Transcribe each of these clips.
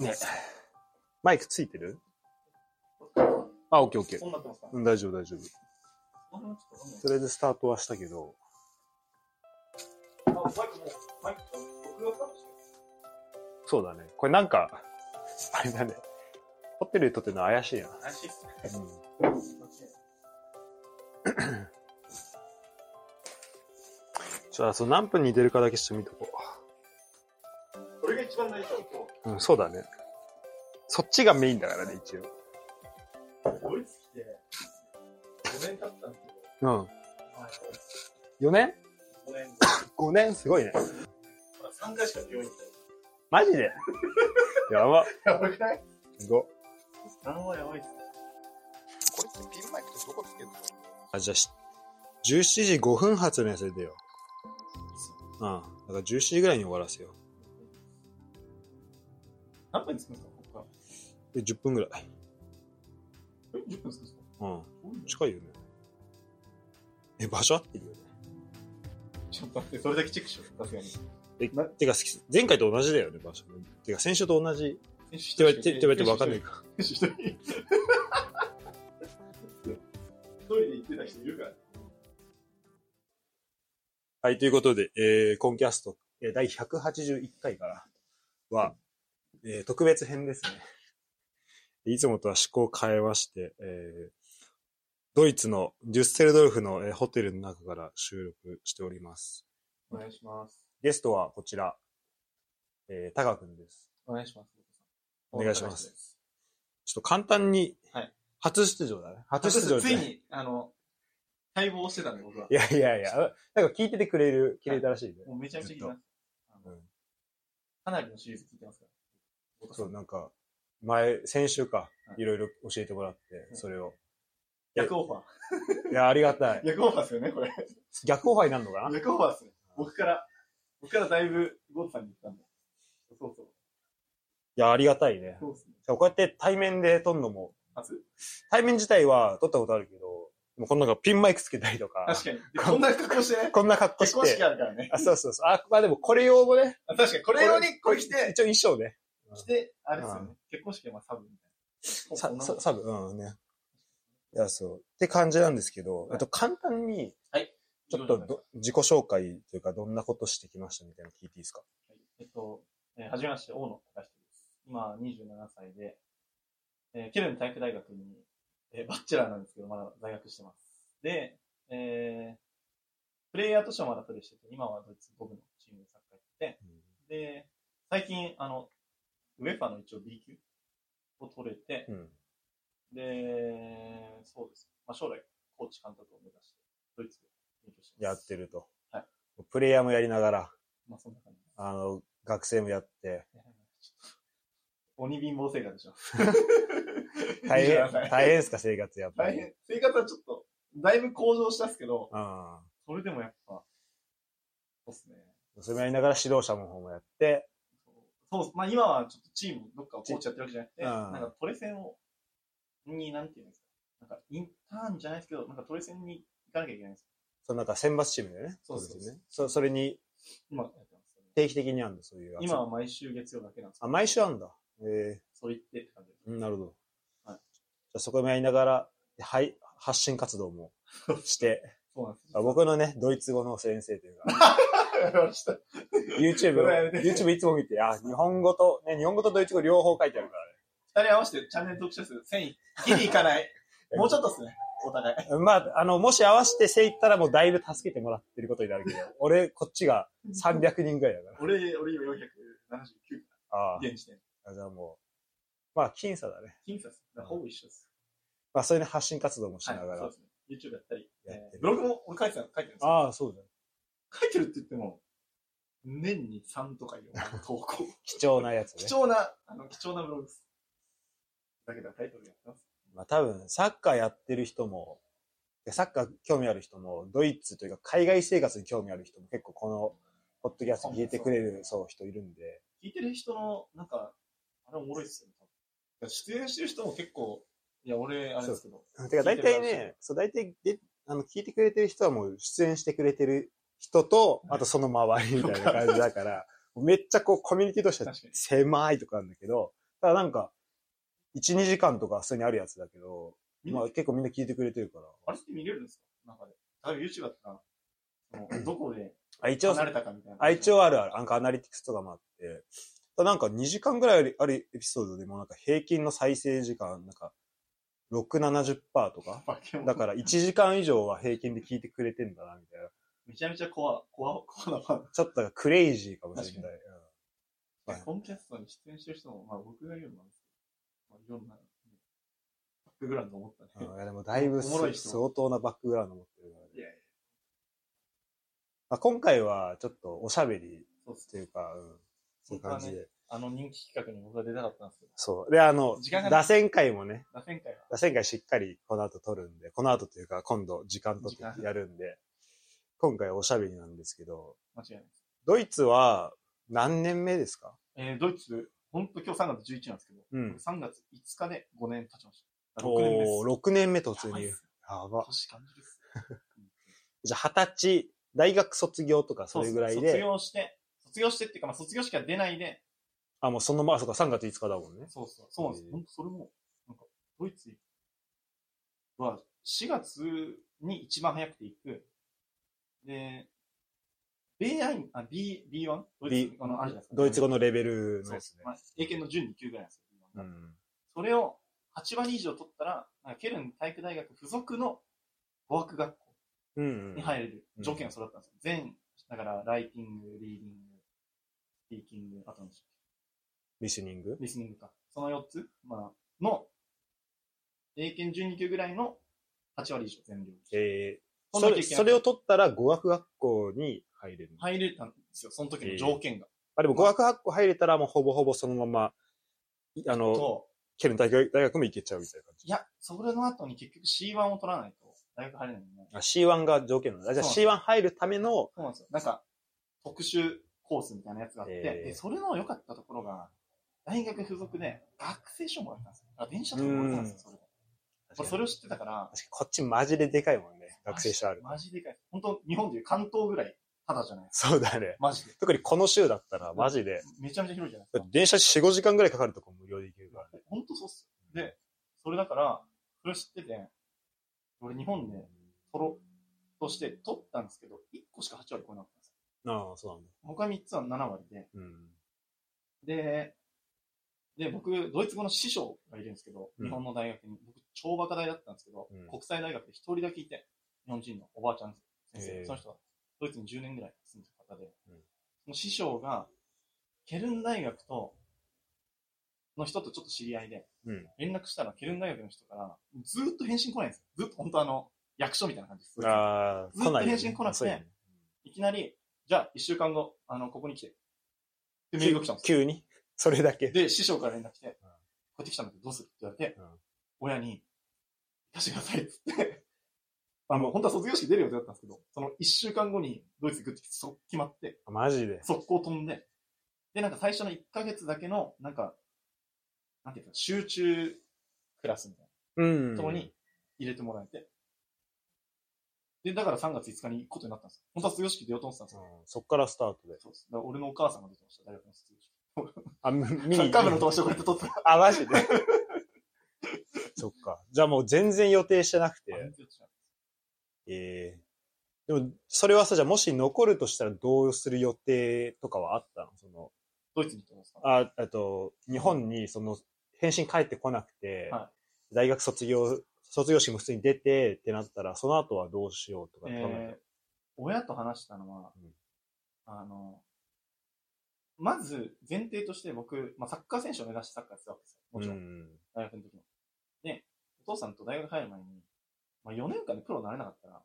ね。マイクついてる？あ、オッケーオッケー。そうん、大丈夫大丈夫。それでスタートはしたけど、そうだね。これなんか、あれだね。ホテルで撮ってるの怪しいな。怪しいっすね。うん。じゃあ、その何分に出るかだけしてみとここれが一番大事今う。うん、そうだね。そっちがメインだからね、一応。日。ドイツ来て、5年経ったんですけど、うん。はい4年5年、?5 年？すごいね。まだ3回しか病院行っマジで？やば。た。やばくない？すご。?3 はやばいっすね。これってピンマイクってどこつけるの？あ、じゃあし、17時5分発のやつでよ。うん。だから17時ぐらいに終わらせよ何分つくんですかここかう。で、10分ぐらい。ら。え ?10 分つくんですかうん。近いよね。え、場所合ってるよね。ちょっと待って、それだけチェックしよう。さすがに。えな、てか、前回と同じだよね、場所。てか、先週と同じ。って言われて、って言われて分かんないか。選手一人。一人で行ってた人いるから。はい、ということで、えー、コンキャスト、えー第181回からは、えー特別編ですね。いつもとは趣向を変えまして、えードイツのデュッセルドルフの、えーホテルの中から収録しております。お願いします。ゲストはこちら、えー、タカ君です。お願いします。お願いします。ちょっと簡単に、はい初出場だね。初出場で。ついに、あの、待望してたんで、僕は。いやいやいや、なんか聞いててくれる、くれたらしいね。もうめちゃめちゃ聞いてます。うんかなりのシリーズ聞いてますから。そう、なんか、前、先週か、はいいろいろ教えてもらって、いそれを。逆オファー。いや、ありがたい。逆オファーですよね、これ。逆オファーになるのかな？逆オファーですね。僕から、僕からだいぶ、ゴートさんに言ったんで。そうそう。いや、ありがたいね。そうですね。こうやって対面で撮んのも、初？対面自体は撮ったことあるけど、もうこんなんかピンマイクつけたりとか、確かに。でこんな格好してね。こんな格好結婚式して、あるからね。あ、そうそうそう。あ、まあでもこれ用もね、あ確かに、これ用にこれ着て、一応衣装ね。着て、あれですようね。結婚式はまあサブみたいさな。、さサブ、うんね。いや、そう。って感じなんですけど、はいあと簡単に、はい。ちょっとど自己紹介というか、どんなことしてきましたみたいなの聞いていいですか？はいえっと、えーはじめまして、大野隆人です。今、27歳で、えーケルン体育大学に、えーバッチェラーなんですけど、まだ在学してます。で、えープレイヤーとしてはまだプレイしてて、今はドイツ5部のチームでサッカーやってて、で、最近、あの、ウェファの一応 B 級を取れて、うん。で、そうです。まあ、将来、コーチ監督を目指して、ドイツで勉強して。やってると。はいプレイヤーもやりながら、まあ、そんな感じ。あの、学生もやって、鬼貧乏生活でしょ。大変27、歳大変ですか、生活やっぱり。大変。生活はちょっと、だいぶ向上したっすけど、うん。それでもやっぱ、そうっすね。それもやりながら指導者の方もやって、そう、まあ今はちょっとチームどっかをコーチやってるわけじゃなくて、うんなんかトレセンを、に、なんていうんですか。なんかインターンじゃないですけど、なんかトレセンに行かなきゃいけないんですよ。そのなんか選抜チームでね。そうですよね。そそれに今やってますよね。定期的にあるんだ、そういう。今は毎週月曜だけなんですけあ、ど、毎週あんだ。えそれ行ってって感じです。なるほど。はいじゃあそこもやりながら、はい、発信活動もして、そうなんですあ僕のね、ドイツ語の先生というか、やりました。YouTube YouTube いつも見て、あ、日本語と、ね、日本語とドイツ語両方書いてあるからね。二人合わせてチャンネル登録者数1000位。ギリいかない。もうちょっとっすね。お互い。まあ、あの、もし合わせてせいったらもうだいぶ助けてもらってることになるけど、俺、こっちが300人ぐらいだか俺、俺今479ら。あ現時点。あ。じゃあもう、まあ、僅差だね。僅差っす。ほぼ一緒です。まあ、そういうね発信活動もしながはい、ら。そうですね。YouTube やったり、ブログも俺書いてたの書いてるんですよ。ああ、そうだよ。書いてるって言っても、年に3とか4投稿。貴重なやつね貴。重な、あの、貴重なブログです。だけどタイトルやってます。まあ、多分、サッカーやってる人も、サッカー興味ある人も、ドイツというか海外生活に興味ある人も結構この、ポッドキャスト聞いてくれる、そう、人いるんで。聞いてる人の、なんか、あれおもろいっすよね。出演してる人も結構、いや、俺、あれですけど。てか、大体ね、そう、大体で、あの、聞いてくれてる人はもう出演してくれてる人と、あとその周りみたいな感じだから、めっちゃこうコミュニティとしては狭いとかなんだけど、ただなんか、1、2時間とか普通にあるやつだけど、まあ結構みんな聞いてくれてるから。あれって見れるんですか？なんかで。例えば YouTube だったら、その どこであ、一応、離れたかみたいな。あ、一応あるある。なんかアナリティクスとかもあって、なんか2時間ぐらいあるエピソードでもなんか平均の再生時間、なんか、6、70%とか？だから1時間以上は平均で聞いてくれてんだな、みたいな。めちゃめちゃ怖、怖、怖なファン。ちょっとクレイジーかもしれない。はい。コンキャストに出演してる人も、まあ僕が言うのなんですけど、まあいろんな、ね、バックグラウンドを持ったね。うん。いやでもだいぶ相当なバックグラウンド持ってるからね。いやいや、まあ、今回はちょっとおしゃべりっていうか、うん、そういう感じで。あの人気企画に僕が出たかったんですけど、そう。で、あの打線会もね、打線会は、打線会しっかりこの後撮るんで、この後というか今度時間とってやるんで、今回はおしゃべりなんですけど、間違いないです。ドイツは何年目ですか？えー、ドイツ、本当今日3月11なんですけど、うん僕3月5日で5年経ちました。6年です。おー6年目突入。やば。年感じ。じゃあ二十歳、大学卒業とかそれぐらい卒で、業して、卒業してっていうか、まあ卒業式は出ないで、あ、もうそのまま、そうか、3月5日だもんね。そうそう、そうなんですへ。ー本当それも、なんか、ドイツは4月に一番早くて行く。で、米アイン、あ、B、B1? ドイ B ツ語のあるじゃないですか。ドイツ語のレベルそうのやつね。まあ、英検の準2級ぐらいなんですよ。う B1 がん。それを8割以上取ったら、ケルン体育大学附属の語学学校うんうんに入れる条件が揃ったんですよ。全、だから、ライティング、リーディング、スピーキング、あと何でしたっリスニング？けリスニングか。その4つ、まあ、の、英検12級ぐらいの8割以上全量。えー、それそれを取ったら語学学校に入れるの？入れたんですよ、その時の条件が。あ、でも語学学校入れたらもうほぼほぼそのまま、いあの、と、ケルン大学大学も行けちゃうみたいな感じ？いや、それの後に結局 C1 を取らないと大学入れないんでね。あ C1 が条件なんだ。じゃあそう C1 入るための、そうなんですよ。なんか、特殊コースみたいなやつがあって、えーで、それの良かったところが、大学附属で学生証もらったんですよ。あ電車とかもらったんですよ、それで。俺それを知ってたから、確かにこっちマジででかいもんね。学生証ある。マジでかい。本当日本でいう関東ぐらい、ただじゃない？そうだね。マジで。特にこの州だったらマジで、めちゃめちゃ広いじゃないですか。電車4、5時間ぐらいかかるとこ無料で行けるからね。本当そうっす。で、それだから、それ知ってて、俺日本で取ろうとして取ったんですけど、1個しか8割超えなかったんですよ。ああ、そうなんだ。他3つは7割で、うん。で、で、僕、ドイツ語の師匠がいるんですけど、うん日本の大学に、僕、超バカ大だったんですけど、うん国際大学で一人だけいて、日本人のおばあちゃん先生、その人は、ドイツに10年ぐらい住んでる方で、うんその師匠が、ケルン大学と、の人とちょっと知り合いで、うん。連絡したら、ケルン大学の人から、ずーっと返信来ないんですよ。ずっと本当あの、役所みたいな感じです。ずっと。返信来なくてそうよねいきなり、じゃあ、一週間後、あの、ここに来て。で、メールが来たんですよ。急に？それだけ。で、師匠から連絡来て、こうやって来たんだけどどうする？って言われて、うん親に、行かしてくださいっつって、あの、本当は卒業式出る予定だったんですけど、その一週間後にドイツ行くって決まって、マジで？速攻飛んで、で、なんか最初の1ヶ月だけの、なんか、なんていうか、集中クラスみたいうん。なとこに入れてもらえて、で、だから3月5日に行くことになったんですよ。本当は卒業式出ようと思ってたんですよ。うんそっからスタートで。そうです。だから俺のお母さんが出てました、大学の卒業式。あ、見サッにカー部の友達とこうやって撮った。あ、マジで？そっか。じゃあもう全然予定してなくて。ええでも、それはさ、じゃあもし残るとしたらどうする予定とかはあったの？その、ドイツに行ってますか？あ、あと、日本にその、返信返ってこなくて、は大学卒業、卒業式も普通に出てってなったら、その後はどうしようとか考ええー、親と話したのは、うん。あの、まず前提として僕、まあ、サッカー選手を目指してサッカーやってたわけですよ。もたちろん、うん。大学の時も。で、お父さんと大学入る前に、まあ、4年間でプロになれなかったら、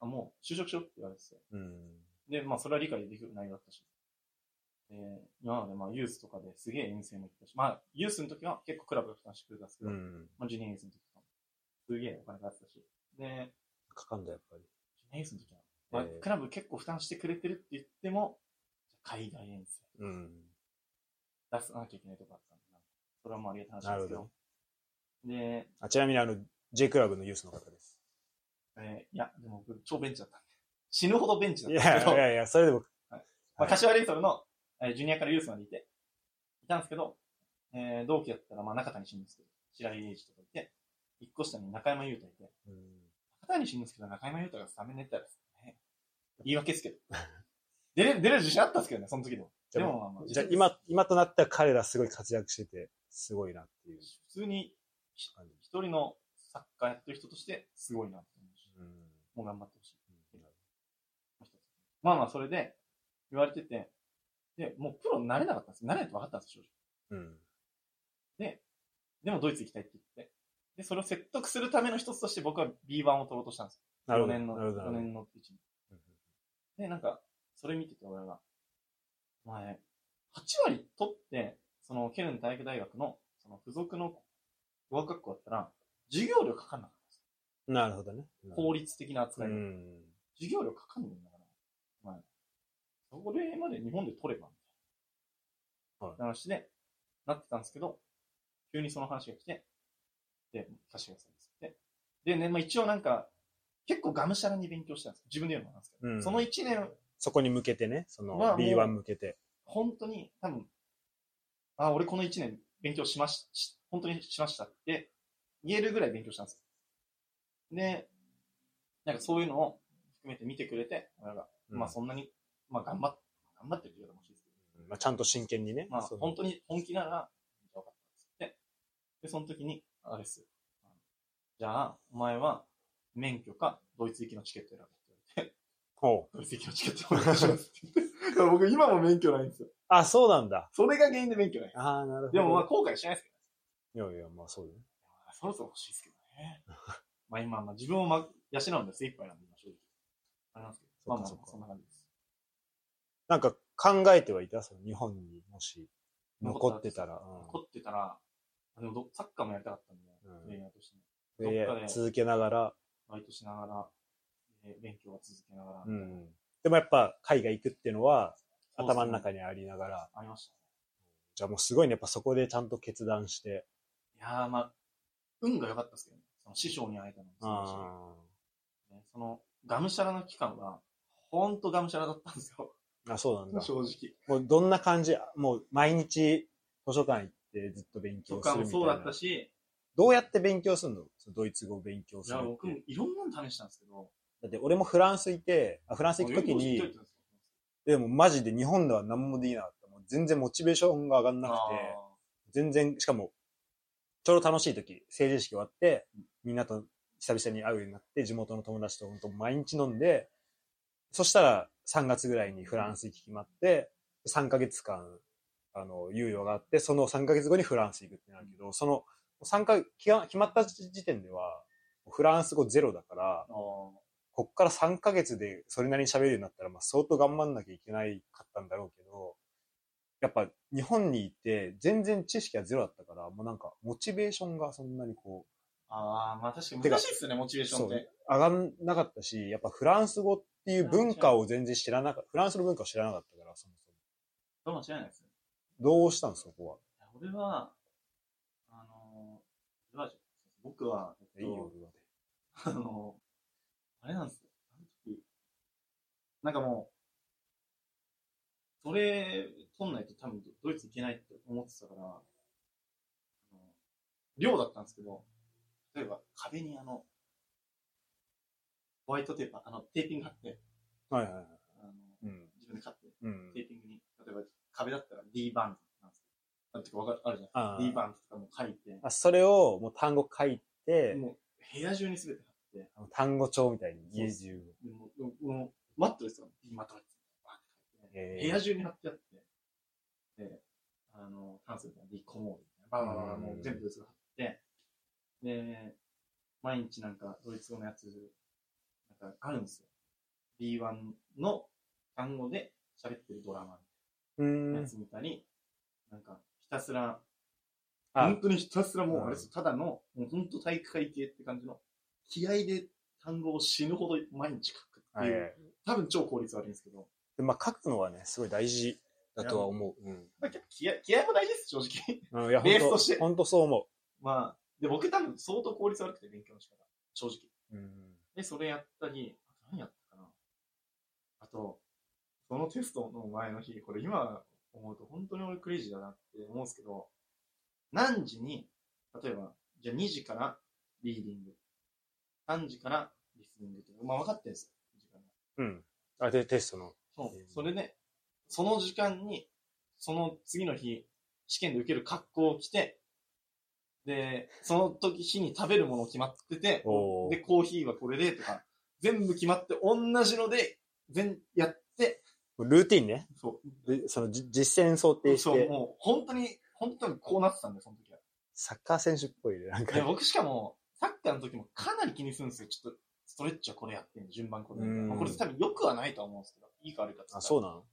あもう就職しろって言われてて。うん。で、まあ、それは理解できる内容だったし。で、今までまあ、ユースとかですげえ遠征も行ったし、まあ、ユースの時は結構クラブが負担してくれたんですけど、うん。まあ、ジュニアユースの時とかも、すげえお金かかってたし。で、かかんだ、やっぱり。ジュニアユースの時は、まあえークラブ結構負担してくれてるって言っても、海外遠征うん。出さなきゃいけないとこあったんで、それはもうありがたい話ですけど。で、あちなみにあの、J クラブのユースの方です。えーいや、でも僕超ベンチだったんで。死ぬほどベンチだっいたんですけど、やいやいや、それでも、まあ、柏レイソルのえージュニアからユースまでいて、いたんですけど、えー同期だったら、まあ、中谷慎之介、白井英二とかいて、一個下に中山優太いて、うん中谷慎之介と中山優太がスタメン出たらですね、言い訳ですけど。出れ、出れる自信あったんですけどね、その時でも。でもまあまあ、じゃあ今、今となっては彼らすごい活躍してて、すごいなっていう普通に。一人のサッカーやってる人としてすごいなって思うし、うんもう頑張ってほしい。まあまあ、それで言われてて、で、もうプロになれなかったんです。なれないと分かったんです、正直。うん。で、でもドイツ行きたいって言って。で、それを説得するための一つとして僕は B1 を取ろうとしたんですよ。なるほど。4年の、4なるほどなるほど年のうちに。で、なんか、それ見てて俺が、お前、8割取って、その、ケルン体育大学の、その、付属の語学学校だったら、授業料かかんなかったんですなるほどね。よ。効率的な扱いで。うん。授業料かかんないんだから、お前、それまで日本で取れば、みたいはいな話で、なってたんですけど、急にその話が来て、で、歌詞がされて、でね、まあ一応なんか、結構がむしゃらに勉強したんですよ。自分で言うのもなんですけど、うんその1年、そこに向けてね、そのまあもう B1 向けて。本当に多分、あ、俺この1年勉強しまし、し本当にしましたって言えるぐらい勉強したんですよ。で、なんかそういうのを含めて見てくれて、親が、うんまあそんなに、まあ頑張っ、頑張ってるって言うのも欲しいですけど、まあ、ちゃんと真剣にね。まあその本当に本気なら、じゃあ分かったっつって、で、その時に、あれですよ。じゃあ、お前は免許かドイツ行きのチケット選べって言われて、ほうドイツ行きのチケットお願いしますって言って。だから僕今も免許ないんですよ。あ、そうなんだ。それが原因で免許ない。ああ、なるほど。でもまあ後悔しないですけ。いやいや、まあそうだね。そろそろ欲しいですけどね。まあ今、まあ自分を、ま、養うんで精一杯なんで、今正直。あれなんですけど。まあまあそっかそっかそんな感じです。なんか考えてはいた？その日本にもし残ってたら。残ってたら、でもどサッカーもやりたかったんで、うんプレイヤーとして。うん、でどっかで続けながら、バイトしながら、えー勉強は続けながら。うん。でもやっぱ海外行くっていうのは頭の中にありながら、ありましたね。じゃあもうすごいね、やっぱそこでちゃんと決断して。いやーまあ、運が良かったですけどね。その師匠に会えたのもそうだしその、がむしゃらな期間が、ほんとがむしゃらだったんですよ。あ、そうなんだ。正直。もうどんな感じもう毎日図書館行ってずっと勉強とするみたいな。そうだったし、どうやって勉強するの？ドイツ語を勉強いや、するって。僕もいろんなの試したんですけど、だって俺もフランスいて、あフランス行くときにでもマジで日本では何もできなかった。もう全然モチベーションが上がんなくよて、全然、しかも、ちょうど楽しい時、成人式終わって、みんなと久々に会うようになって、地元の友達と本当毎日飲んで、そしたら3月ぐらいにフランス行き決まって、3ヶ月間、あの、猶予があって、その3ヶ月後にフランス行くってなるけど、その3ヶ決ま決まった時点では、フランス語ゼロだから、こっから3ヶ月でそれなりに喋るようになったら、まあ相当頑張んなきゃいけないかったんだろうけど、やっぱ日本にいて全然知識はゼロだったから、もうなんかモチベーションがそんなにこあー、まあ確かに難しいっすよね、モチベーションって。上がんなかったし、やっぱフランス語っていう文化を全然知らなかった、フランスの文化を知らなかったから、そもそも。どうも違いないですね。どうしたんそこは？いや俺は、あの僕は、えっと、いいよ、俺はあの、あれなんですよ。あの時なんかもう、それ取んないと多分ドイツ行けないって思ってたから、あの寮だったんですけど、例えば壁にあの、ホワイトテープ、あの、テーピング貼って、はいはいはい。あのうん。自分で買って、うんテ。ーピングに、例えば壁だったら D バンズなんですよ。なんてかわかる、あるじゃあん。D バンズとかも書いて、あそれをもう単語書いて、もう部屋中にすべて貼って、あの単語帳みたいに家中。でもうもうマットレスが D マットレスバーって書いて、えー部屋中に貼ってあって、で、あの、タンスみたいな D コモードみたいな、バーバーバーもう全部ドイツ語貼って、で、毎日なんかドイツ語のやつ、なんかあるんですよ。B1 の単語で喋ってるドラマうのやん。つ見たり、なんかひたすら、あ本当にひたすらもううんあれですよただの、もう本当体育会系って感じの、気合で単語を死ぬほど毎日書くっていう、はい多分超効率悪いんですけど、でまあ書くのはね、すごい大事だとは思う。うん。気合気合も大事です、正直。うん、いや、ベースとして本当そう思まあ、で、僕多分相当効率悪くて勉強の仕方、正直。う。うん。で、それやったり、あ何やったかな。あと、そのテストの前の日、これ今思うと、本当に俺クレイジーだなって思うんですけど、何時に、例えば、じゃあ2時からリーディング、3時からリスニングって、まあ分かってるんですよ、時間が。うん。あ、で、テストの。そうえーそれで、その時間に、その次の日、試験で受ける格好を着て、で、その時日に食べるもの決まっててで、コーヒーはこれでとか、全部決まって、同じので、全、やって、ルーティンね。そう、でそのじ実践想定しそう、て、もう、本当に、本当にこうなってたんだよ、その時は。サッカー選手っぽいね。なんか、僕しかも、サッカーの時もかなり気にするんですよ。ちょっと、ストレッチはこれやってんの、順番これまあこれ多分良くはないとは思うんですけど、いいか悪いかって言あ、そうなの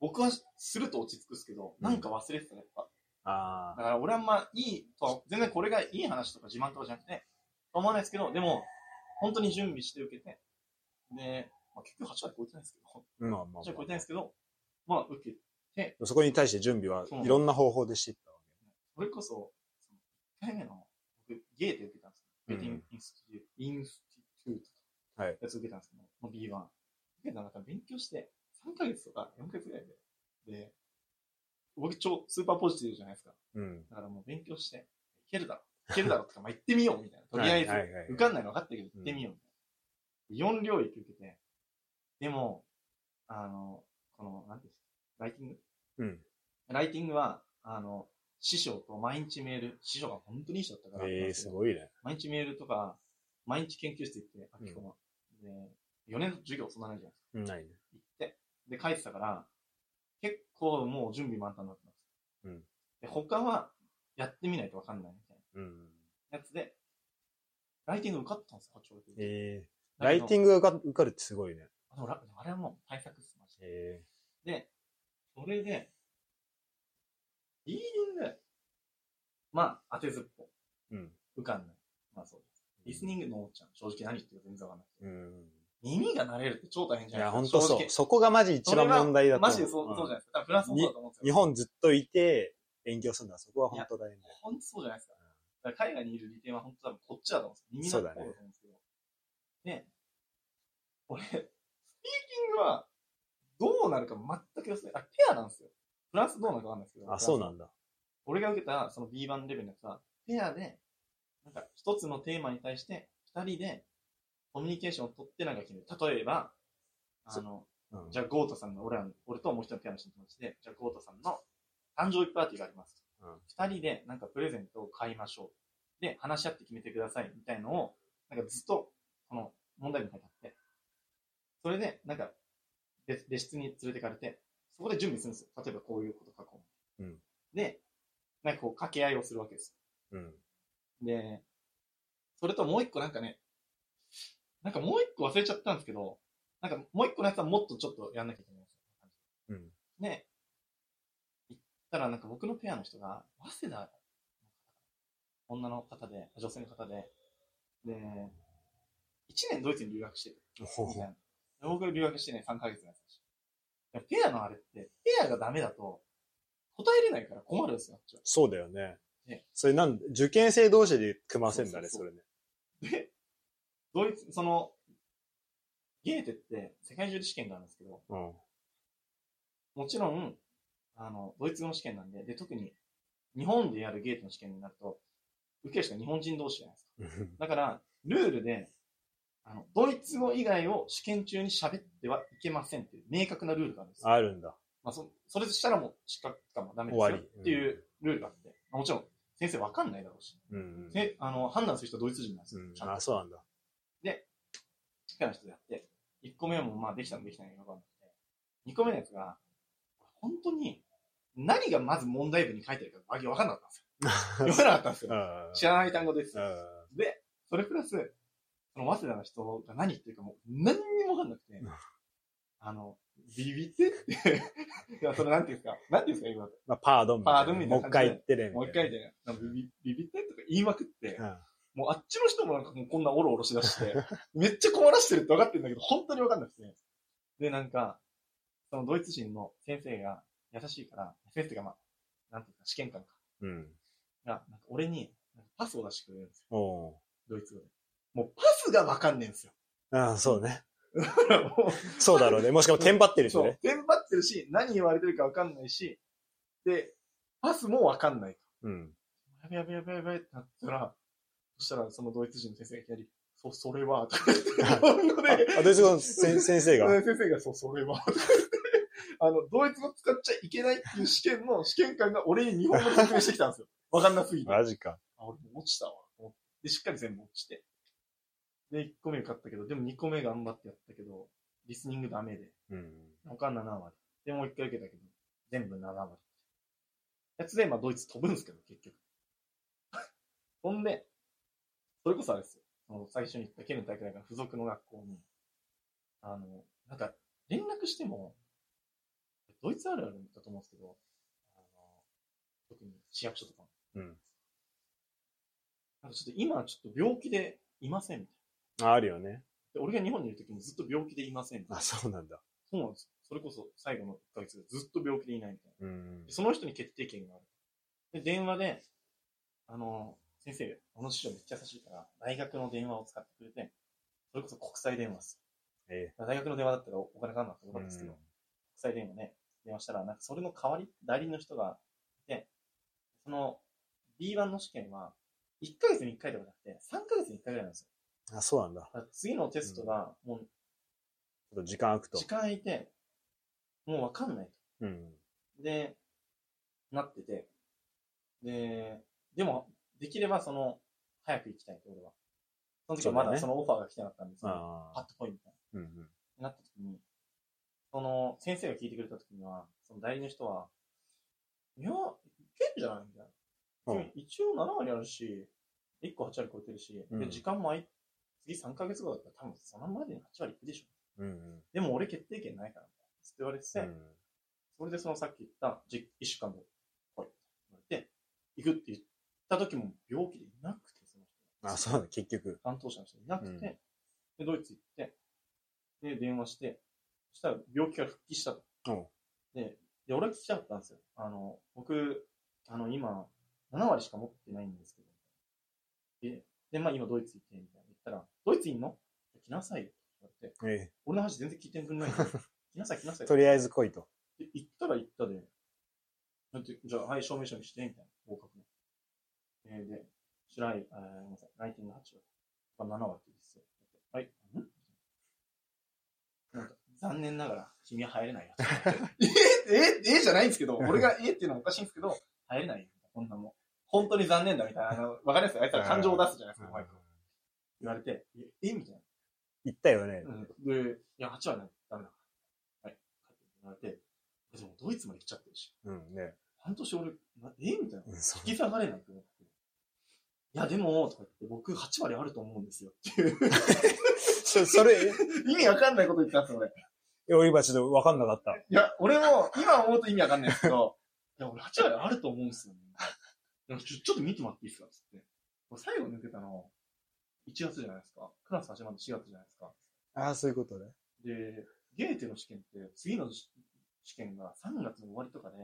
僕はすると落ち着くんですけど、なんか忘れてた、やっぱ。あだから俺はまあいいとは、全然これがいい話とか自慢とかじゃなくて、思わないですけど、でも、本当に準備して受けて、で、まあ、結局8割超えてないですけど、あ。まあまあ8割超えてないですけど、まあ受けて、そこに対して準備はいろんな方法でしていったわそれこそ、その1回目の、僕、ゲーテ受けたんですよ。ゲーテ Institute、Institute はいやつ受けたんですけど、もう B1。受けたらなんか勉強して、3ヶ月とか4ヶ月ぐらいで。で、僕超スーパーポジティブじゃないですか。け。うん。だからもう勉強して、いけるだろ。いけるだろとか、まあ行ってみようみたいな。とりあえず、受かんないの分かったけど行ってみようみたいな。4領域受けて、でも、あの、この、なんていうんですか、ライティング？うん。ライティングは、あの、師匠と毎日メール、師匠が本当にいい人だったから、ええすごいね。毎日メールとか、毎日研究室行って、あ、うん今日は。で、4年の授業そんなないじゃないですか。うんないね。行って、で、書いてたから、結構もう準備満タンだったんです。うん。で、他はやってみないとわかんないみたいうん。なやつで、ライティング受かったんですよ、八王子で。ええライティンングが受かるってすごいね。あでもラあれはもう対策っす、マジで。えで、それで、リーディング、まあ、当てずっぽ、えうん。受かんない。まあそうです。リスニングのおっちゃん、正直何言ってるか全然わかんなくて。うん。耳が慣れるって超大変じいや、ゃないですか。ほんとそう。そこがマジ一番問題だと思う。マジでそう、そうじゃないですか。多分フランスもそうだと思うんですよ。日本ずっといて勉強するんだ。そこは本当大変だよ。本当そうじゃないですか。だから海外にいる利点は本当多分こっちだと思うんですよ。耳の方だと思うんですけど。で、俺、スピーキングはどうなるか全く予想あ、ペアなんですよ。フランスどうなるかわかんないですけど。あ、そうなんだ。俺が受けたその B1 レベルのやつは、ペアで、なんか一つのテーマに対して二人でコミュニケーションを取ってなんか決める。例えば、あの、うんじゃあゴータさんの、俺らの、俺ともう一人のペアの人の友達で、じゃあゴータさんの誕生日パーティーがあります。うん二人でなんかプレゼントを買いましょう。で、話し合って決めてくださいみたいのを、なんかずっと、この問題文に書いてあって、それで、なんか、別別室に連れてかれて、そこで準備するんですよ。例えばこういうこと書こう。うんで、なんかこう掛け合いをするわけです。うん。で、それともう一個なんかね、なんかもう一個忘れちゃったんですけど、なんかもう一個のやつはもっとちょっとやんなきゃいけないんですよ。うん。で、行ったらなんか僕のペアの人が、早稲田の女の方で、女性の方で、で、1年ドイツに留学してる。僕留学してね、3ヶ月のやつだし。いやペアのあれって、ペアがダメだと、答えれないから困るんですよ、そうだよねね。それなん、受験生同士で組ませんだね、それね。で、ドイツ、その、ゲーテって世界中で試験があるんですけど、うん。もちろん、あの、ドイツ語の試験なんで、で、特に日本でやるゲーテの試験になると、受ける人が日本人同士じゃないですか。だから、ルールで、あの、ドイツ語以外を試験中に喋ってはいけませんっていう明確なルールがあるんですよ。あるんだ。まあ、そそれしたらもう失格かもダメですよっていうルールがあって、まあもちろん先生わかんないだろうし、うんうん。せあの判断する人はドイツ人なんですよ。うんあ、そうなんだ。機械の人でやって、1個目はもうまあできたのできたのが分かんなくて、2個目のやつが、本当に何がまず問題文に書いてあるかわけ分かんなかったんですよ。読めなかったんですよ。うん知らない単語です。うんで、それプラス、その早稲田の人が何言ってるかもう何にも分かんなくてうん、あの、ビビって？って、いや、それなんていうんですか？なんていうんですか今って。まあ、パードンみたいなパードンみたいなもう一回言ってね。もう一回で、なんかビビビビってとか言いまくって、うんもうあっちの人もなんかもうこんなオロオロしだして、めっちゃ困らしてるって分かってるんだけど、本当に分かんなくて。で、なんか、そのドイツ人の先生が優しいから、先生がまあ、なんていうか、試験官か。うん。が、なんか俺にパスを出してくれるんですよ。ドイツ語で。もうパスが分かんねえんですよ。ああ、そうね。そうだろうね。もしかもテンパってるしね。、テンパってるし、何言われてるか分かんないし、で、パスも分かんない。うん。やべやべやべやべってなったら、そしたらそのドイツ人の先生がいきなり、そう、それは、とか言って、あ、ドイツ語の先先生が？先生が、そう、それは、とか言って、あの、ドイツ語使っちゃいけないっていう試験の試験官が俺に日本語で説明してきたんですよ。分かんなすぎて。マジか。あ、俺もう落ちたわ。で、しっかり全部落ちて。で、1個目受かったけど、でも2個目頑張ってやったけど、リスニングダメで。うん。他7割。で、もう1回受けたけど、全部7割。やつで、まあ、ドイツ飛ぶんですけど、結局。ほんで、それこそあれですよ。その最初に言ったケルン大会が付属の学校に、あの、なんか、連絡しても、ドイツあるあるだと思うんですけど、あの、特に市役所とかもうん。なんかちょっと今ちょっと病気でいませんみたいああるよね。な。で俺が日本にいる時もずっと病気でいませんあ、な。そうなんだ。そうなんです。それこそ最後の1ヶ月でずっと病気でいないみたいな。うんで。その人に決定権がある。で、電話で、あの、先生、この師匠めっちゃ優しいから、大学の電話を使ってくれて、それこそ国際電話です。え大学の電話だったらお金かかんなかったですけど、うん国際電話ね、電話したら、なんかそれの代わり、代理の人がいて、その B1 の試験は、1ヶ月に1回ではなくて、3ヶ月に1回ぐらいなんですよ。え。あ、そうなんだ。だ次のテストが、もうちょっと時間空くと時。間空いて、もうわかんないと。うん。で、なってて、で、でも、できればその、早く行きたいと、俺は。その時はまだそのオファーが来てなかったんですよ。ああ。パッと来いみたいうんうん。な。なった時に、その、先生が聞いてくれた時には、その代理の人は、いや、いけんじゃないみたいな。うん一応7割あるし、1個8割超えてるし、うんで、時間もあい、次3ヶ月後だったら多分そのまでに8割いくでしょ。うんうん。でも俺決定権ないから、つって言われてて、うんそれでそのさっき言った、じ一週間後、来いって言われて、行くって言った時も病気でいなくて、その人。あ、そうだ、結局。担当者の人いなくて、うんで、ドイツ行って、で、電話して、そしたら病気から復帰したと。うんで、で、俺は聞きたかったんですよ。あの、僕、あの、今、7割しか持ってないんですけど。で、で、まあ今ドイツ行って、みたいな言ったら、ドイツいんの？来なさいよ。って言われて、え俺の話全然聞いてくんない 来なさい、来なさえ。い。とりあえず来いと。で、行ったら行ったで、だってじゃあ、はい、証明書にして、みたいな、合格の。えー、で、白い、あーごめんなさい、ライティング8は、7割ですよ。はい、ん？なんか、残念ながら、君は入れないよ。ええええじゃないんですけど、俺がええっていうのはおかしいんですけど、入れないよ。こんなもん。本当に残念だみたいな、あの、わかります？よ。あいつら感情を出すじゃないですか、言われて、え、えみたいな。言ったよね。うんで、いや、8割ない。ダメだから。はい。帰って言われて、えでもドイツまで来ちゃってるし。うんね。半年俺、なえみたいな。引き下がれないと思って。いや、でも、とか言って、僕8割あると思うんですよっていう。そそれ、意味わかんないこと言ったんですよ、俺。いや今ちょっとわかんなかった。いや、俺も、今思うと意味わかんないですけど、いや、俺8割あると思うんですよ、ね。ちょちょっと見てもらっていいですか？つって。最後抜けたの、1月じゃないですか。クラス始まるの4月じゃないですか。ああ、そういうことね。で、ゲーテの試験って、次の試試験が3月の終わりとかで、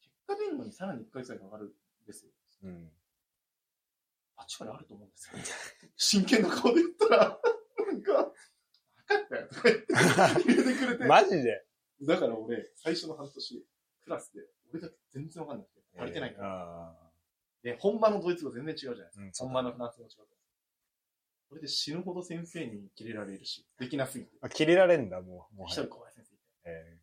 結果出るのにさらに1ヶ月ぐらいかかるんですよ。うん。8割あると思うんですよ。真剣な顔で言ったら、なんか、分かったよとか言って、入れてくれて。マジで？だから俺、最初の半年、クラスで、俺だけ全然わかんなくて、足りてないから。ら。で、本場のドイツ語全然違うじゃないですか。うんそう本場のフランス語違うから。それで死ぬほど先生にキレられるし、できなすぎて。あ、切れられんだ、もう。もう一人怖い先生いて。え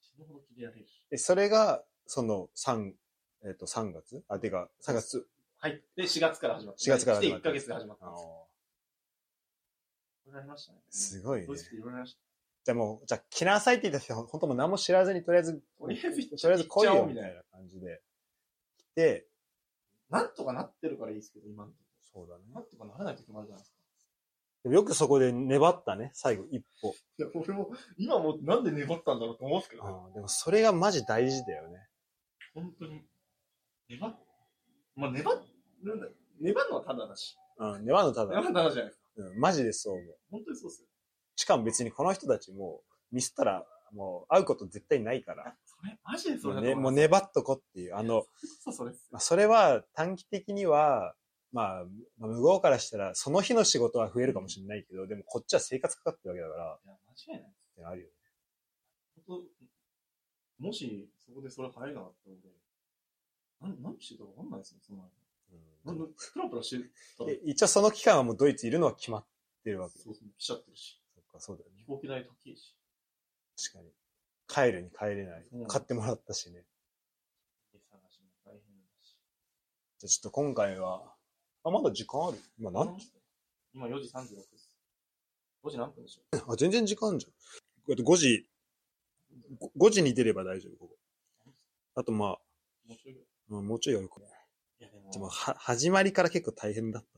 死ぬほどキレられるし。ーえ、それが、その、三えっ、と、3月？あ、てか、3月。はい。で、4月から始まった。4月から始まった来て1ヶ月で始まったあんですよ。いろいろありましたね。すごいねドイツっていろいろありました。じゃあもう、じゃあ来なさいって言った人、本当もう何も知らずに、とりあえず、とりあえず行っとりあえず来いよ、みたいな感じで。来て、なんとかなってるからいいですけど、今のとこそうだね。ろ。なんとかならない時もあるじゃないですか。でもよくそこで粘ったね、最後、一歩。いや、俺も、今もなんで粘ったんだろうと思うんですけど、うんでもそれがマジ大事だよね。本当に。粘っ、まあ、粘るんだ。粘るのはただだし。うん、粘るのただ、粘るのはただじゃないですか。うん、マジでそう思う。本当にそうっすよ。しかも別にこの人たちも、ミスったら、もう会うこと絶対ないから。それ、マジでそもうね、もうれだと思います。粘っとこっていう。あの、そう、そ。まあそれは短期的には、まあ、まあ向こうからしたら、その日の仕事は増えるかもしれないけど、でもこっちは生活かかってるわけだから、いや、間違いない。ってあるよね。本当もし、そこでそれ入れなかったら俺、何、何してたかわかんないですね、その間。なんで、プラプラしてた一応その期間はもうドイツいるのは決まってるわけ。そうそう、来ちゃってるし。そっか、そうだよね飛。行機代高いし。確かに。帰るに帰れないうん。買ってもらったしね。家探しも大変だし。じゃあちょっと今回は、あ、まだ時間ある？今何今4時36です。5時何分でしょあ、全然時間あるじゃん。だって5時、5時に出れば大丈夫、ここ。あとまあ、もうちょいやるか。いや、でも、でも、は、始まりから結構大変だった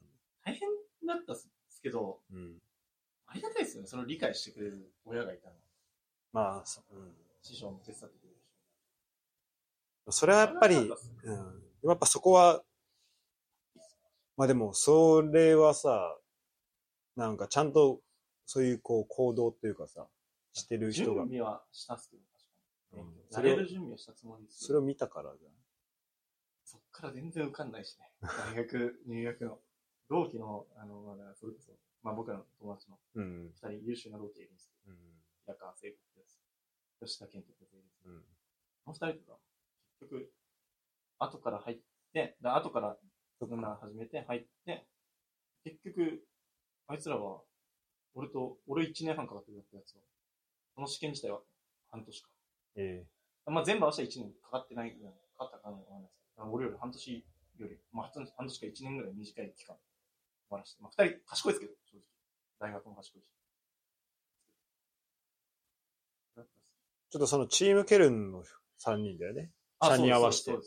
大変だったっすけど。うん。ありがたいですよね。それを理解してくれる親がいたの。まあ、そうん。師匠も手伝ってくれるそれはやっぱり、うん。やっぱそこは、まあでも、それはさ、なんかちゃんと、そういうこう行動っていうかさ、してる人が、準備はしたっすけど、確かに。うんやれる準備はしたつもりですそれを見たからじゃん。そっから全然受かんないしね。大学 入学の。同期の、あの、まだ、それこそ、まあ僕らの友達のうん。二人優秀な同期がいるんですけど、うん。平川聖子ってやつ、吉田健人ってやつがいるんですけど、うん。この二人とか、結局、後から入って、だ後から、そんな始めて入って、結局、あいつらは、俺と、俺1年半かかってやったやつは、この試験自体は半年か。えまあ全部合わせたら1年かかってないぐらい、かかったかわかんないですけど、俺より半年より、まあ半年か1年ぐらい短い期間、終わらして。まあ二人賢いですけど、正直。大学も賢いし。ちょっとそのチームケルンの3人だよね。あ3人合わせて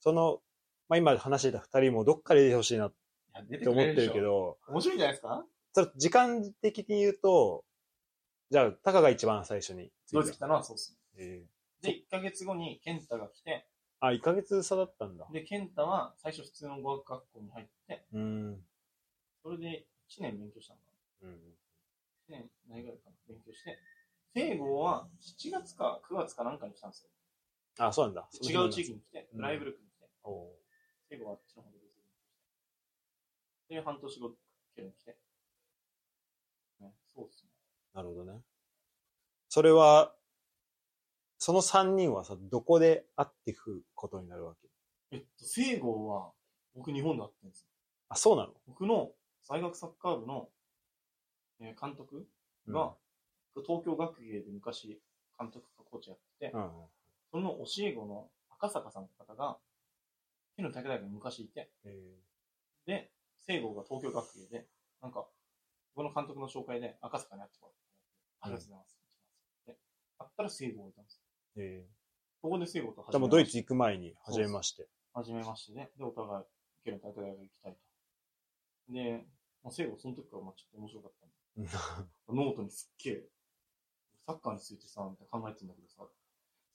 その、まあ今話してた2人もどっかで出てほしいなって思ってるけ。ど、面白いんじゃないですか？それ時間的に言うと、じゃあ、タカが一番最初にドイツ来たのはそうですね。えで、1ヶ月後にケンタが来て、ーあ、1ヶ月差だったんだ。で、ケンタは最初普通の語学学校に入って、うん。それで1年勉強したのかうん。な ?1 年ないぐらいかな勉強して、聖号は7月か9月かなんかに来たんですよ。あ、そうなんだ。違う地域に来て、ライブルクに来て、おう聖子はあっちの方で別にで、半年後、ケルン来て。ね、そうっすね。なるほどね。それは、その3人はさ、どこで会っていくことになるわけ？えっと、聖子は、僕日本で会ってるんですよ。あ、そうなの？僕の大学サッカー部の、えー監督が、東京学芸で昔監督かコーチやってて、うん。うん。その教え子の赤坂さんって方が、県の体育大学に昔いて、えで、聖郷が東京学芸で、なんか、この監督の紹介で赤坂に会ってこいってありがとうございます。で、会ったら聖郷がいたんですよ。ー、えここで聖郷とー、じゃあもうドイツ行行く前に、初めまして。初めましてで、で、お互い、ケルン体育大学行きたいと。で、まあ、聖郷その時からまあちょっと面白かったんで、ノートにすっげえ、サッカーについてさ、みたいな考えてんだけどさ、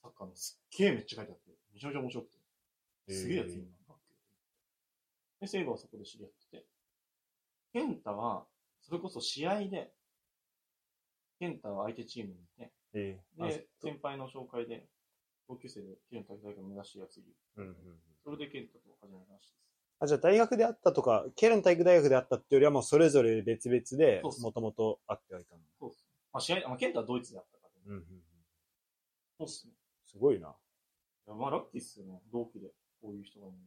サッカーのすっげえめっちゃ書いてあって、めちゃめちゃ面白くて、すげえやついるな、学級で、セイバーはそこで知り合ってて、ケンタは、それこそ試合で、ケンタは相手チームにいて、えー、で、先輩の紹介で、同級生でケルン体育大学を目指してるやついる。うんうんうんそれでケンタと始めま話です。あ、じゃあ大学であったとか、ケルン体育大学であったってよりはもうそれぞれ別々でもともと会ってはいたの。そうっすね。まあ試合、まあ、ケンタはドイツであったから、ね、うんうんうん。そうっすね。すごいな。いやまあラッキーっすよね。同期で、こういう人がいるの。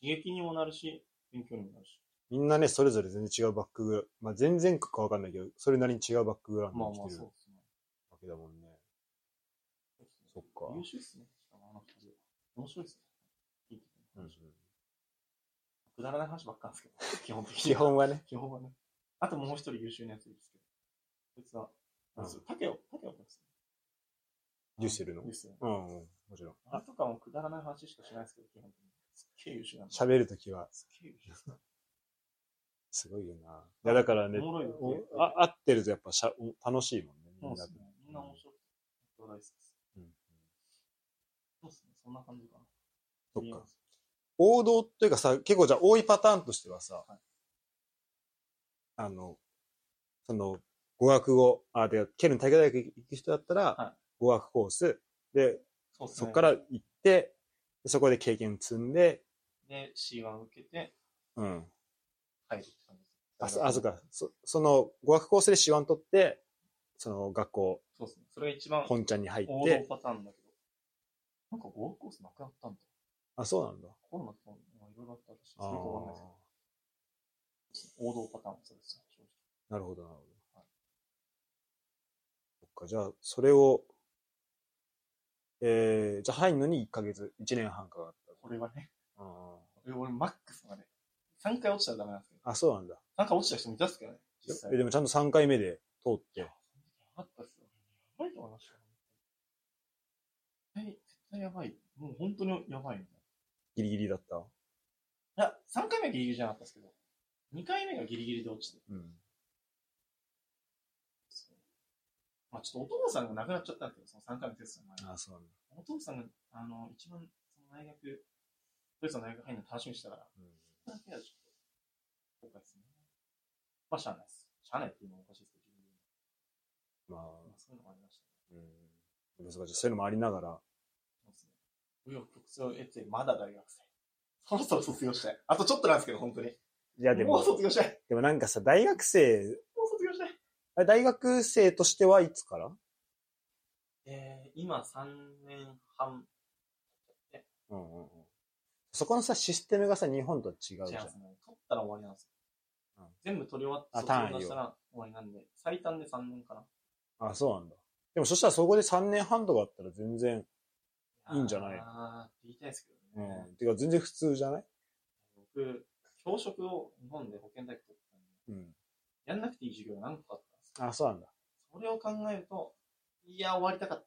刺激にもなるし、勉強にもなるし。みんなね、それぞれ全然違うバックグラウンド、まあ全然かわかんないけど、それなりに違うバックグラウンドに来てる。わけだもんね。そうっか優秀っすね。しかもあの二人は。面白いっすね。うんうんくだらない話ばっかなんですけど、基本的に。基本はね。基本はね。あともう一人優秀なやついるんですけど。こいつは、うん竹を、竹をですね。デュッセルのデュッセルうんうん、もちろん。あれとかもくだらない話しかしないですけど、基本的に。すっげえ優秀なんだ。喋るときは、すっげえ優秀です。すごいよな。いや、だからね、おもろいよおあ合ってるとやっぱしゃお楽しいもんね、みんなうですね。みんな面白くて。大好きです。うんそうですね。そんな感じかな。そっか。王道っていうかさ、結構じゃあ多いパターンとしてはさ、はいあの、その、語学語、あ、で、ケルン体育大学行く人だったら、は語学コース、で、そうですね。そこから行って、でそこで経験積んで、で、C1 受けて、うん。入るって感じです。あ、そあそうか。そその、語学コースで手腕取って、その学校、そうですね。それが一番本ちゃんに入っ王道て、パターンだけど。なんか語学コースなくなったんだ。あ、そうなんだ。コロナといろいろあったらしい。そあれかわかんないですけど。王道パターンはそうですなるほど、なるほどはい。そっか、じゃあ、それを、えー、じゃあ入るのに1ヶ月、1年半かかった。これはね、あ俺俺マックスまで。3回落ちたらダメなんですけど。あ、そうなんだ。3回落ちた人もいたっすけどね。えでもちゃんと3回目で通って。やばかったっすよ。やばいと思いましたよ。はい、絶対やばい。もう本当にやばいみたいギリギリだった？な。いや、3回目はギリギリじゃなかったですけど、2回目がギリギリで落ちて。うん。まあちょっとお父さんが亡くなっちゃったんですけど、その3回目のテストの前に。あ、そうなんだ。お父さんが、あの、一番、その大学、ドイツの大学入るの楽しみにしたから、うんだけはちょっと、後すね。まあ、しゃあないです。しゃあないっていうのもおかしいですけど、自分でまあ、まあ、そういうのもありましたね。うん。そういうのもありながら、そうですね。紆余曲折を得て、まだ大学生。そろそろ卒業したい。あとちょっとなんですけど、本当に。いやでももう、卒業したい。でもなんかさ、大学生、大学生としてはいつから？えー、今3年半。うんうんうん。そこのさ、システムがさ、日本とは違うじゃん違います。ね。取ったら終わりなんですよ。うん全部取り終わって、あ卒業出したら終わりなんで、最短で3年かな。あ、そうなんだ。でもそしたらそこで3年半とかあったら全然、いいんじゃないあーって言いたいですけうどね。ん。てか全然普通じゃない？僕、教職を日本で保健大学取ったんで、うん。やんなくていい授業が何個かあっ。あ、そうなんだ。それを考えると、いや、終わりたかった。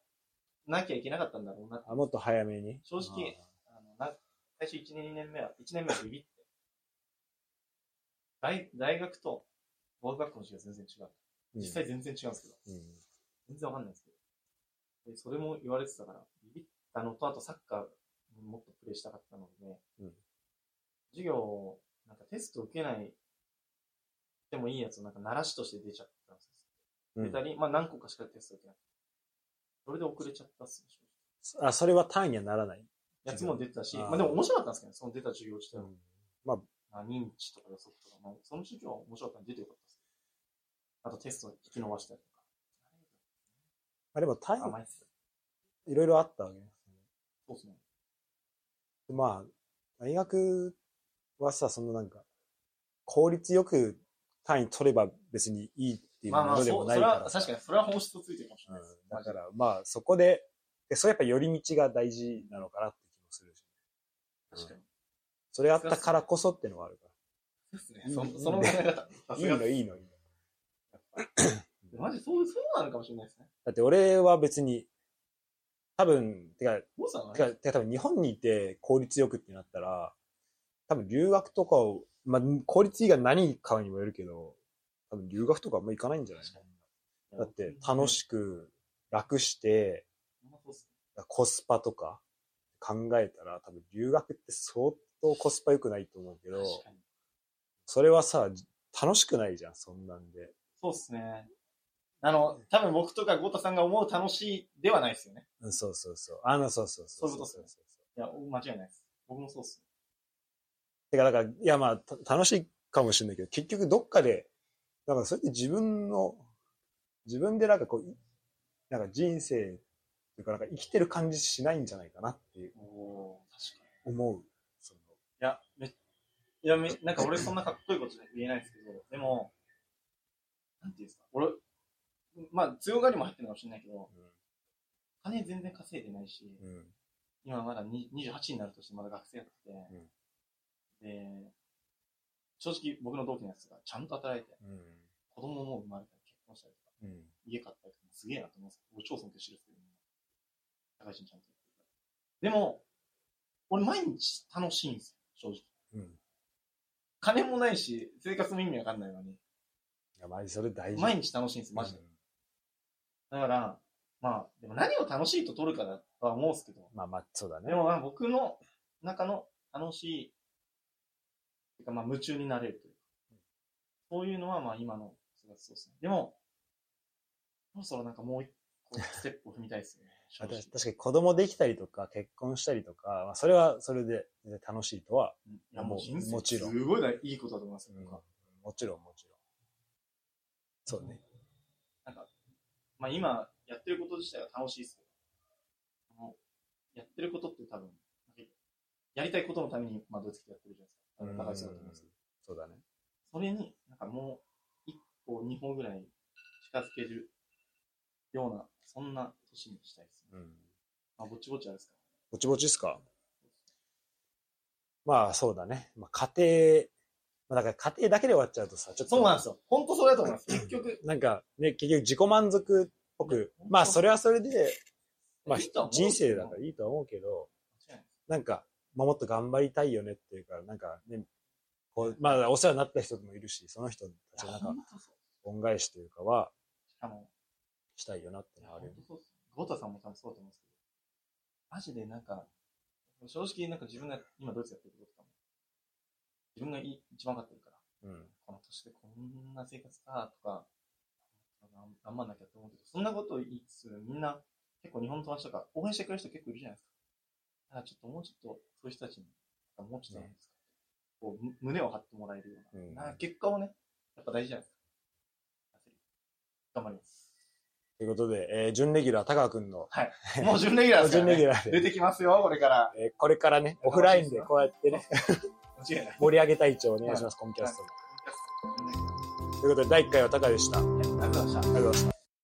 なきゃいけなかったんだろうなってあ、もっと早めに？正直あのな最初1年、2年目は、1年目はビビって。大大学と語学学校の授業は全然違う。うん実際全然違うんですけど、うん。全然わかんないですけど。でそれも言われてたから、ビビったのと、あとサッカーにもっとプレイしたかったので、うん授業を、なんかテスト受けない、でもいいやつをなんか鳴らしとして出ちゃっ出たり、まあ何個かしかテスト受けなくて。それで遅れちゃったっすね、あ、それは単位にはならない。やつも出てたし、まあでも面白かったんですけどね、その出た授業自体は。まあ、まあ、認知とか予測とか、まあ、その授業は面白かったんで出てよかったです。あとテスト引き伸ばしたりとか。あでも単。位、いろいろあったわけですね。そうですね。まあ、大学はさ、そのなんか、効率よく単位取れば別にいいっていうまあまあ、ものでそう、それもないからは、確かにそれは本質をついてるかもしれないです。うん、だから、まあ、そこで、でそれやっぱ寄り道が大事なのかなって気もするし、確かに。それがあったからこそっていうのがあるかそうですね。そその考え方。いいの、いいの、いいの。マジそう、そうなのかもしれないですね。だって俺は別に、多分、てか、てか、てか多分日本にいて効率よくってなったら、多分留学とかを、まあ、効率以外何かにもよるけど、多分留学とかあんま行かないんじゃない？だって楽しく、楽して、コスパとか考えたら、多分留学って相当コスパ良くないと思うけど。それはさ、楽しくないじゃん、そんなんで。そうっすね。あの、多分僕とかゴタさんが思う楽しいではないですよね。うんそうそうそう。あの、そうそうそう。そういうことっすねいや、間違いないです。僕もそうっす。てか、だから、いや、まあ、た楽しいかもしれないけど、結局どっかで、だからそれって自分の、自分でなんかこう、いなんか人生っていうか、なんか生きてる感じしないんじゃないかなっていうお確かに。思う。そのいや、め、いや、め、なんか俺そんなかっこいいこと言えないですけど、でも、なんていうんですか、俺、まあ、強がりも入ってるかもしれないけど、金全然稼いでないし、うん。うん。今まだに28になるとしてまだ学生やってて、で、正直僕の同期のやつがちゃんと働いて、うん。子供も生まれたり結婚したりとか、うん。家買ったりとか、すげえなと思うんですけど、俺超尊敬してるんですけど、高橋にちゃんとやってるから。でも、俺毎日楽しいんですよ、正直。うん。い金もないし、生活も意味わかんないのに、や、マジそれ大事。毎日楽しいんですよ、マジで。だから、まあ、でも何を楽しいと取るかだとは思うんですけど、まあまあ、そうだね。でもまあ僕の中の楽しい、てかまあ夢中になれるというか、そういうのはまあ今の生活そうですね。でも、そろそろなんかもう一個ステップを踏みたいですね、正直確かに子供できたりとか、結婚したりとか、まあ、それはそれで楽しいとは、うんいや、もうもちろんすごいないいことだと思いますよ、うんもちろんもちろん。そうね。なんか、まあ今、やってること自体は楽しいですけど、やってることって多分、やりたいことのために、まあ、どうつけてやってるじゃないですか。と思うんですそうだね。それに、なんかもう、一歩、二歩ぐらい近づけるような、そんな年にしたいですね。うん。まあ、ぼちぼちあれですか。ぼちぼちっすか？まあそうだね。まあ家庭、まあだから家庭だけで終わっちゃうとさ、ちょっと。そうなんですよ。本当それだと思います。結局、なんかね、結局自己満足っぽく、まあそれはそれで、まあ人生だからいいとは思うけど、なんか、まあ、もっと頑張りたいよねっていうか、なんかね、こう、まあお世話になった人もいるし、その人たちのなんか。恩返しというかはしかも、したいよなってのはある。ゴータさんも多分そうだと思うんですけど、マジでなんか、正直なんか自分が今ドイツやってることとかも、自分がい一番分かってるから、うん。この年でこんな生活かとか、頑頑張んなきゃって思うけど、そんなこと言いつつ、みんな結構日本の友達とか応援してくれる人結構いるじゃないですか。だからちょっともうちょっとそういう人たちに、もうちょっとなんですか、こうむ胸を張ってもらえるような、うんな結果をね、やっぱ大事じゃないですか。頑張ります。ということで、えー、準レギュラー、高川くんの、もう準レギュラーですね。準レギュラーで、出てきますよ、これから。えーこれからね、オフラインでこうやってね。盛り上げたい一応お願いします、コンキャストも。ということで、第1回は高でした。ありがとうありがとうございました。ございました。